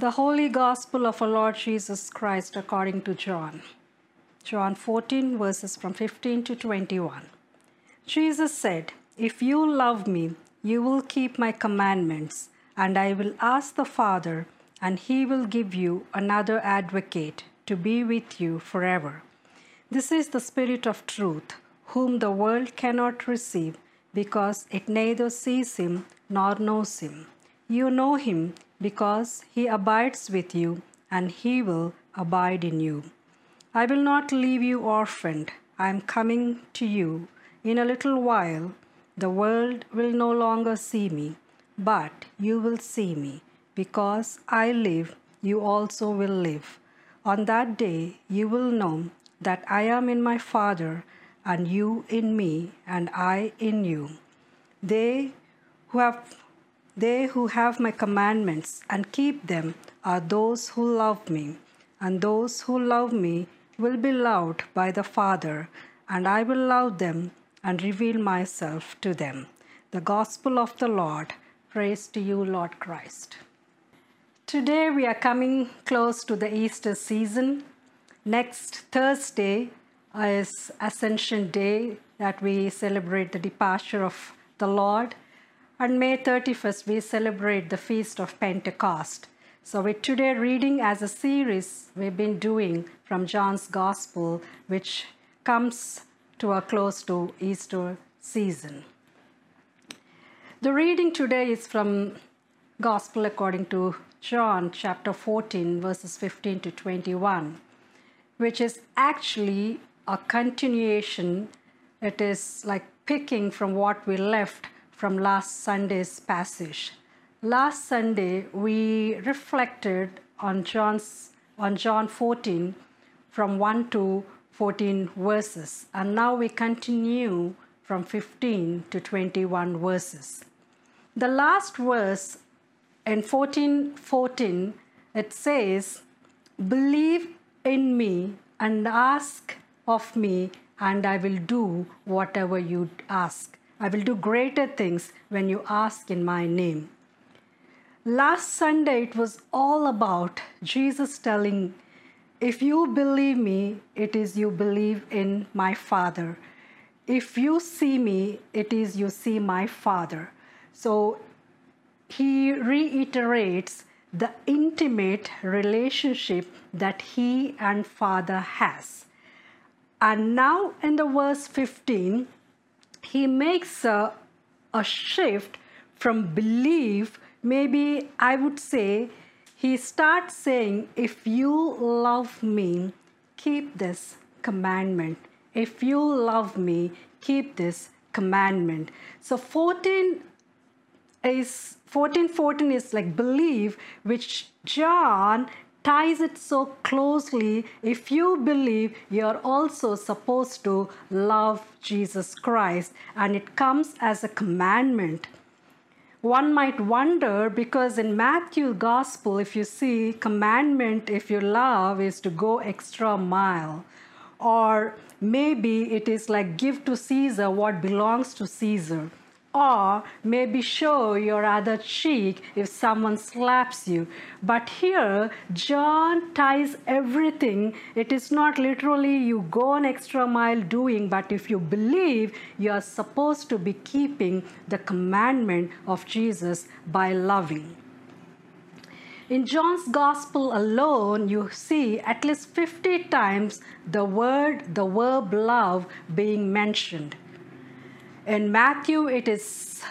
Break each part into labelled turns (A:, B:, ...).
A: The Holy Gospel of our Lord Jesus Christ according to John. John 14, verses from 15 to 21. Jesus said, If you love me, you will keep my commandments, and I will ask the Father, and he will give you another advocate to be with you forever. This is the Spirit of truth, whom the world cannot receive, because it neither sees him nor knows him. You know him because he abides with you, and he will abide in you. I will not leave you orphaned. I am coming to you. In a little while, the world will no longer see me, but you will see me. Because I live, you also will live. On that day, you will know that I am in my Father, and you in me, and I in you. They who have they who have my commandments and keep them are those who love me, and those who love me will be loved by the Father, and I will love them and reveal myself to them. The Gospel of the Lord. Praise to you, Lord Christ. Today we are coming close to the Easter season. Next Thursday is Ascension Day that we celebrate the departure of the Lord. And May 31st, we celebrate the Feast of Pentecost. So, with today reading as a series we've been doing from John's Gospel, which comes to a close to Easter season. The reading today is from Gospel according to John chapter 14, verses 15 to 21, which is actually a continuation. It is like picking from what we left from last Sunday's passage. Last Sunday we reflected on John's on John 14 from 1 to 14 verses and now we continue from 15 to 21 verses. The last verse in 14 14 it says believe in me and ask of me and I will do whatever you ask. I will do greater things when you ask in my name. Last Sunday, it was all about Jesus telling, If you believe me, it is you believe in my Father. If you see me, it is you see my Father. So he reiterates the intimate relationship that he and Father has. And now in the verse 15, he makes a, a shift from belief maybe I would say he starts saying, If you love me, keep this commandment. If you love me, keep this commandment. So 14 is 14 14 is like believe, which John ties it so closely. If you believe, you're also supposed to love Jesus Christ, and it comes as a commandment one might wonder because in Matthew gospel if you see commandment if you love is to go extra mile or maybe it is like give to Caesar what belongs to Caesar or maybe show your other cheek if someone slaps you. But here, John ties everything. It is not literally you go an extra mile doing, but if you believe, you are supposed to be keeping the commandment of Jesus by loving. In John's Gospel alone, you see at least 50 times the word, the verb love being mentioned. In Matthew, it is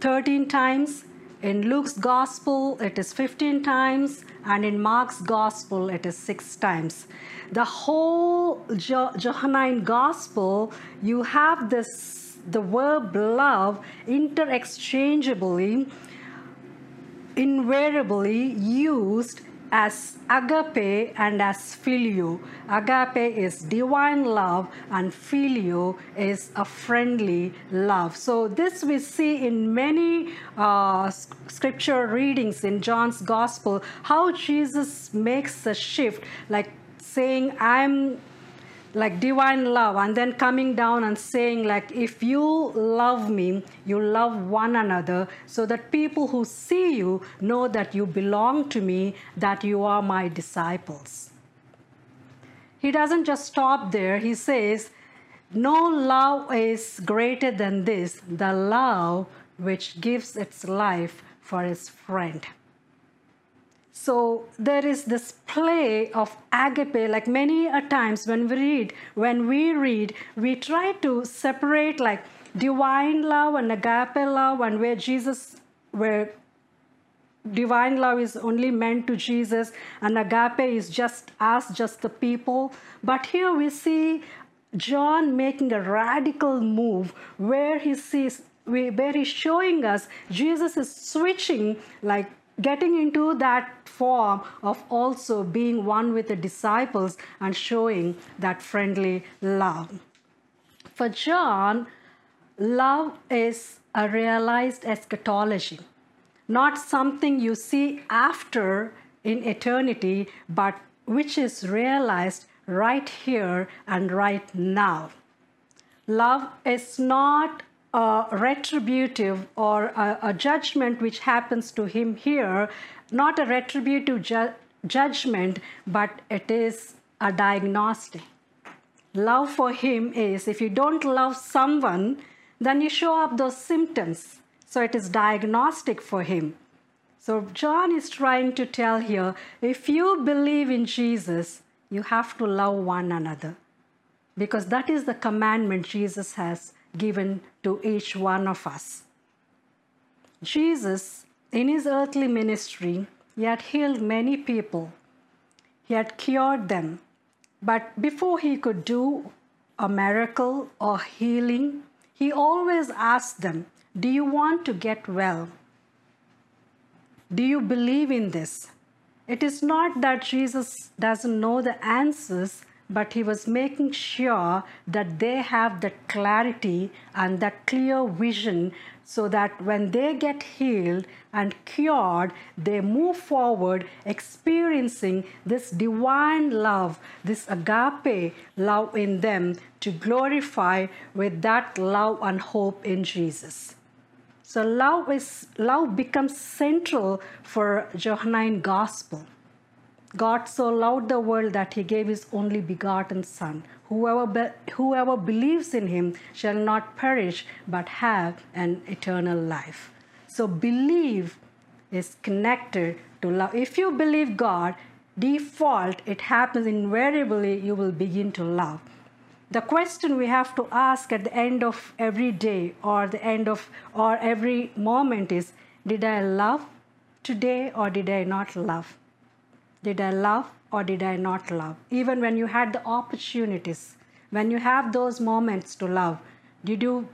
A: 13 times. In Luke's Gospel, it is 15 times. And in Mark's Gospel, it is six times. The whole jo- Johannine Gospel, you have this the verb love interchangeably, invariably used as agape and as phileo. Agape is divine love, and phileo is a friendly love. So, this we see in many uh, scripture readings in John's Gospel how Jesus makes a shift, like saying, I'm like divine love and then coming down and saying like if you love me you love one another so that people who see you know that you belong to me that you are my disciples. He doesn't just stop there. He says no love is greater than this the love which gives its life for its friend so there is this play of agape, like many a times when we read, when we read, we try to separate like divine love and agape love, and where Jesus, where divine love is only meant to Jesus, and agape is just us, just the people. But here we see John making a radical move where he sees where he's showing us Jesus is switching like getting into that form of also being one with the disciples and showing that friendly love. For John, love is a realized eschatology, not something you see after in eternity, but which is realized right here and right now. Love is not a retributive or a, a, judgment which happens to him here, not a retributive ju- judgment, but it is a diagnostic. Love for him is if you don't love someone, then you show up those symptoms. So it is diagnostic for him. So John is trying to tell here if you believe in Jesus, you have to love one another because that is the commandment Jesus has given to each one of us. Jesus, in his earthly ministry, he had healed many people, he had cured them. But before he could do a miracle or healing, he always asked them, Do you want to get well? Do you believe in this? It is not that Jesus doesn't know the answers, but he was making sure that they have that clarity and that clear vision so that when they get healed and cured, they move forward experiencing this divine love, this agape love in them to glorify with that love and hope in Jesus. So love is love becomes central for Johannine gospel. God so loved the world that he gave his only begotten Son. Whoever, be, whoever believes in him shall not perish but have an eternal life. So, believe is connected to love. If you believe God, default, it happens invariably, you will begin to love. The question we have to ask at the end of every day or the end of or every moment is Did I love today or did I not love? Did I love or did I not love? Even when you had the opportunities, when you have those moments to love, did you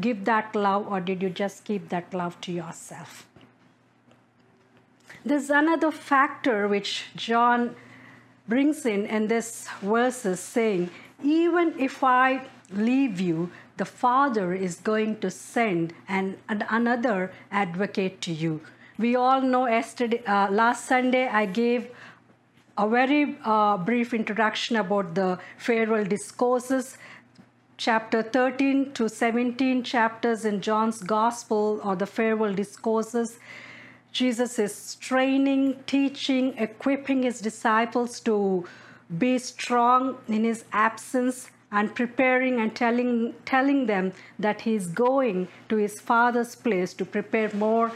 A: give that love or did you just keep that love to yourself? There's another factor which John brings in in this verses saying, even if I leave you, the Father is going to send an, another advocate to you. We all know yesterday, uh, last Sunday, I gave a very uh, brief introduction about the farewell discourses. Chapter 13 to 17 chapters in John's Gospel or the farewell discourses. Jesus is training, teaching, equipping his disciples to be strong in his absence and preparing and telling, telling them that he's going to his father's place to prepare more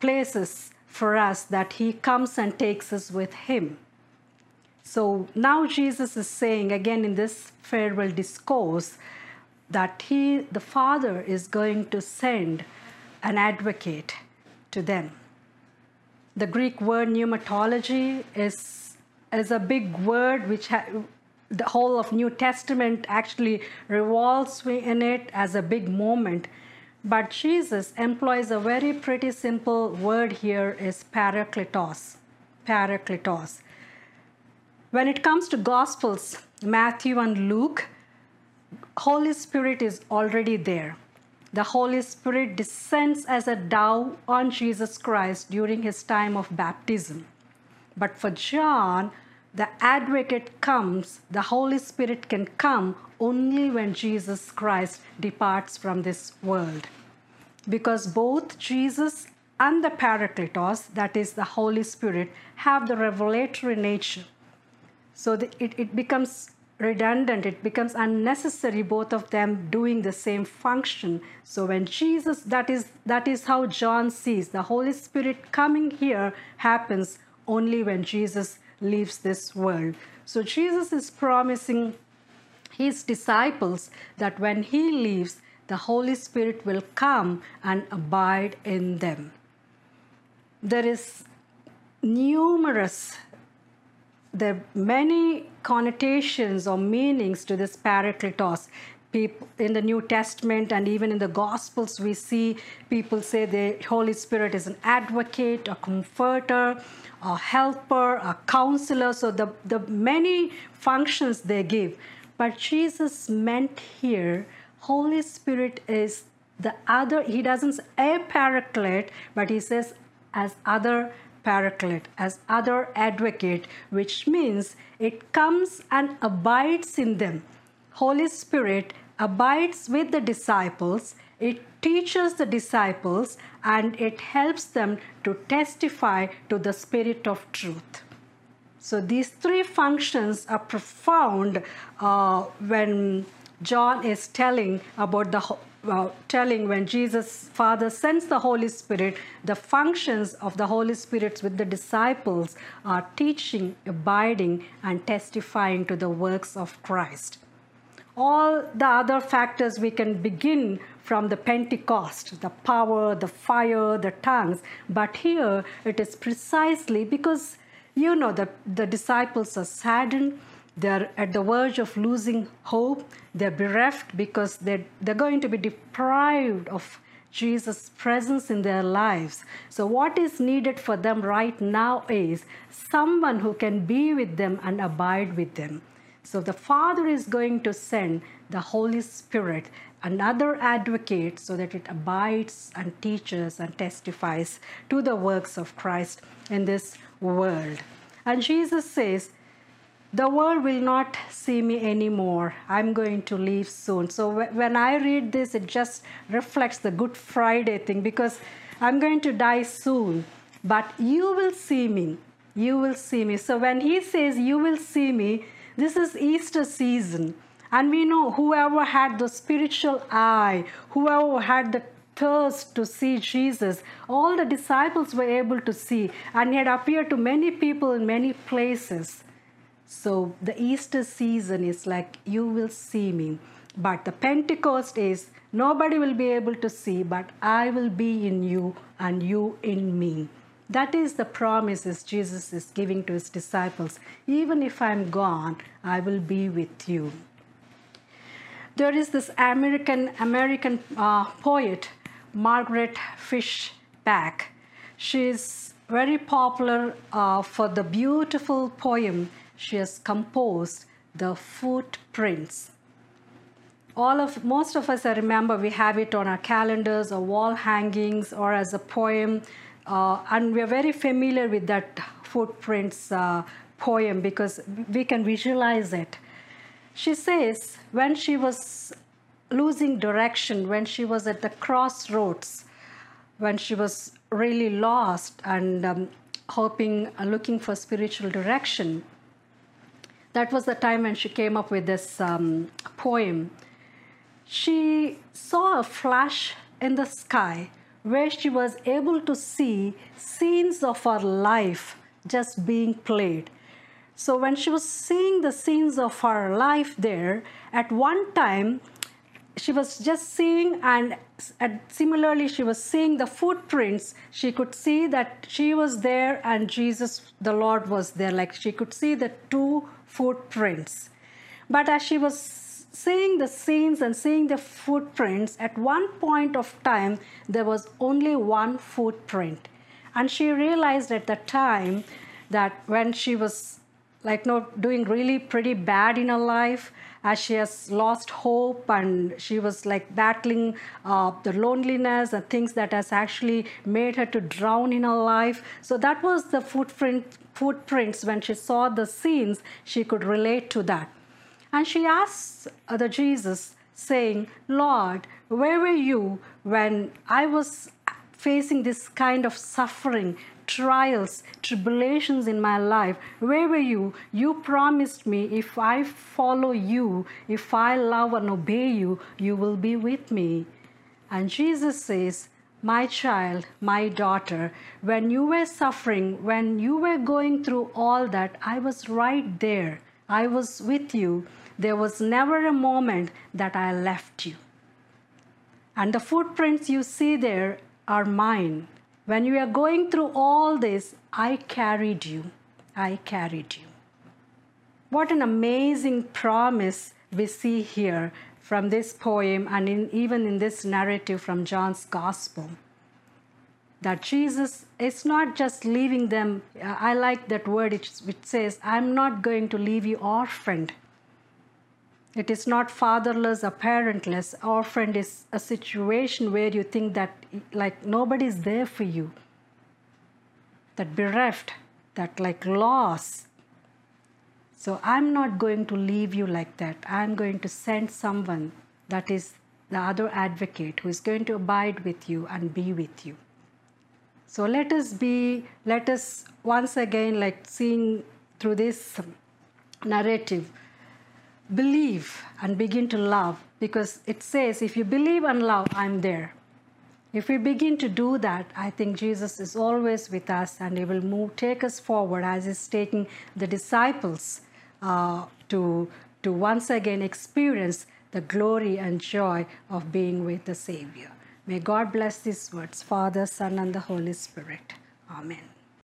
A: places for us, that he comes and takes us with him. So now Jesus is saying again in this farewell discourse that he, the Father, is going to send an advocate to them. The Greek word pneumatology is, is a big word which the whole of New Testament actually revolves in it as a big moment. But Jesus employs a very pretty simple word here is parakletos. Parakletos. When it comes to Gospels, Matthew and Luke, Holy Spirit is already there. The Holy Spirit descends as a dove on Jesus Christ during his time of baptism. But for John, the advocate comes, the Holy Spirit can come only when Jesus Christ departs from this world. Because both Jesus and the Parakletos, that is the Holy Spirit, have the revelatory nature. So the, it, it becomes redundant, it becomes unnecessary, both of them doing the same function. So when Jesus, that is, that is how John sees the Holy Spirit coming here happens only when Jesus leaves this world. So Jesus is promising his disciples that when he leaves, the Holy Spirit will come and abide in them. There is numerous there are many connotations or meanings to this parakletos. People in the New Testament and even in the Gospels, we see people say the Holy Spirit is an advocate, a comforter, a helper, a counselor. So the, the many functions they give. But Jesus meant here, Holy Spirit is the other, he doesn't say a paraclete, but he says as other paraclete, as other advocate, which means it comes and abides in them. Holy Spirit abides with the disciples, it teaches the disciples, and it helps them to testify to the Spirit of truth. So these three functions are profound uh, when John is telling about the uh, telling when Jesus Father sends the Holy Spirit, the functions of the Holy Spirit with the disciples are teaching, abiding, and testifying to the works of Christ. All the other factors we can begin from the Pentecost, the power, the fire, the tongues, but here it is precisely because you know the, the disciples are saddened they're at the verge of losing hope. They're bereft because they're, they're going to be deprived of Jesus' presence in their lives. So, what is needed for them right now is someone who can be with them and abide with them. So, the Father is going to send the Holy Spirit, another advocate, so that it abides and teaches and testifies to the works of Christ in this world. And Jesus says, the world will not see me anymore. I'm going to leave soon. So when I read this, it just reflects the Good Friday thing because I'm going to die soon. But you will see me. You will see me. So when he says, You will see me, this is Easter season. And we know whoever had the spiritual eye, whoever had the thirst to see Jesus, all the disciples were able to see. And he had appeared to many people in many places. So the Easter season is like, you will see me. But the Pentecost is, nobody will be able to see, but I will be in you and you in me. That is the promises Jesus is giving to his disciples. Even if I'm gone, I will be with you. There is this American American uh, poet, Margaret Fishback. She's very popular uh, for the beautiful poem she has composed the footprints. All of most of us, I remember, we have it on our calendars or wall hangings or as a poem, uh, and we're very familiar with that footprints uh, poem because we can visualize it. She says when she was losing direction, when she was at the crossroads, when she was really lost and um, hoping, uh, looking for spiritual direction, that was the time when she came up with this um, poem. She saw a flash in the sky where she was able to see scenes of her life just being played. So, when she was seeing the scenes of her life there, at one time she was just seeing and, similarly she was seeing the footprints. She could see that she was there and jesus the lord was there. Like she could see the two footprints. But as she was seeing the scenes and seeing the footprints at one point of time there was only one footprint. And she realized at the time that when she was like not doing really pretty bad in her life as she has lost hope and she was like battling uh, the loneliness and things that has actually made her to drown in her life so that was the footprint footprints, when she saw the scenes, she could relate to that. And she asks the Jesus, saying, Lord, where were you when I was facing this kind of suffering, trials, tribulations in my life? Where were you? You promised me if I follow you, if I love and obey you, you will be with me. And Jesus says, my child, my daughter, when you were suffering, when you were going through all that, I was right there. I was with you. There was never a moment that I left you. And the footprints you see there are mine. When you are going through all this, I carried you. I carried you. What an amazing promise we see here from this poem and in, even in this narrative from John's Gospel. That Jesus is not just leaving them, I like that word which says, I'm not going to leave you orphaned. It is not fatherless or parentless. Orphaned is a situation where you think that like nobody is there for you. That bereft, that like loss, so I'm not going to leave you like that. I'm going to send someone that is the other advocate who is going to abide with you and be with you. So let us be, let us once again, like seeing through this narrative, believe and begin to love because it says, if you believe and love, I'm there. If we begin to do that, I think Jesus is always with us and He will move, take us forward as He's taking the disciples uh, to, to once again experience the glory and joy of being with the Savior. May God bless these words, Father, Son, and the Holy Spirit. Amen.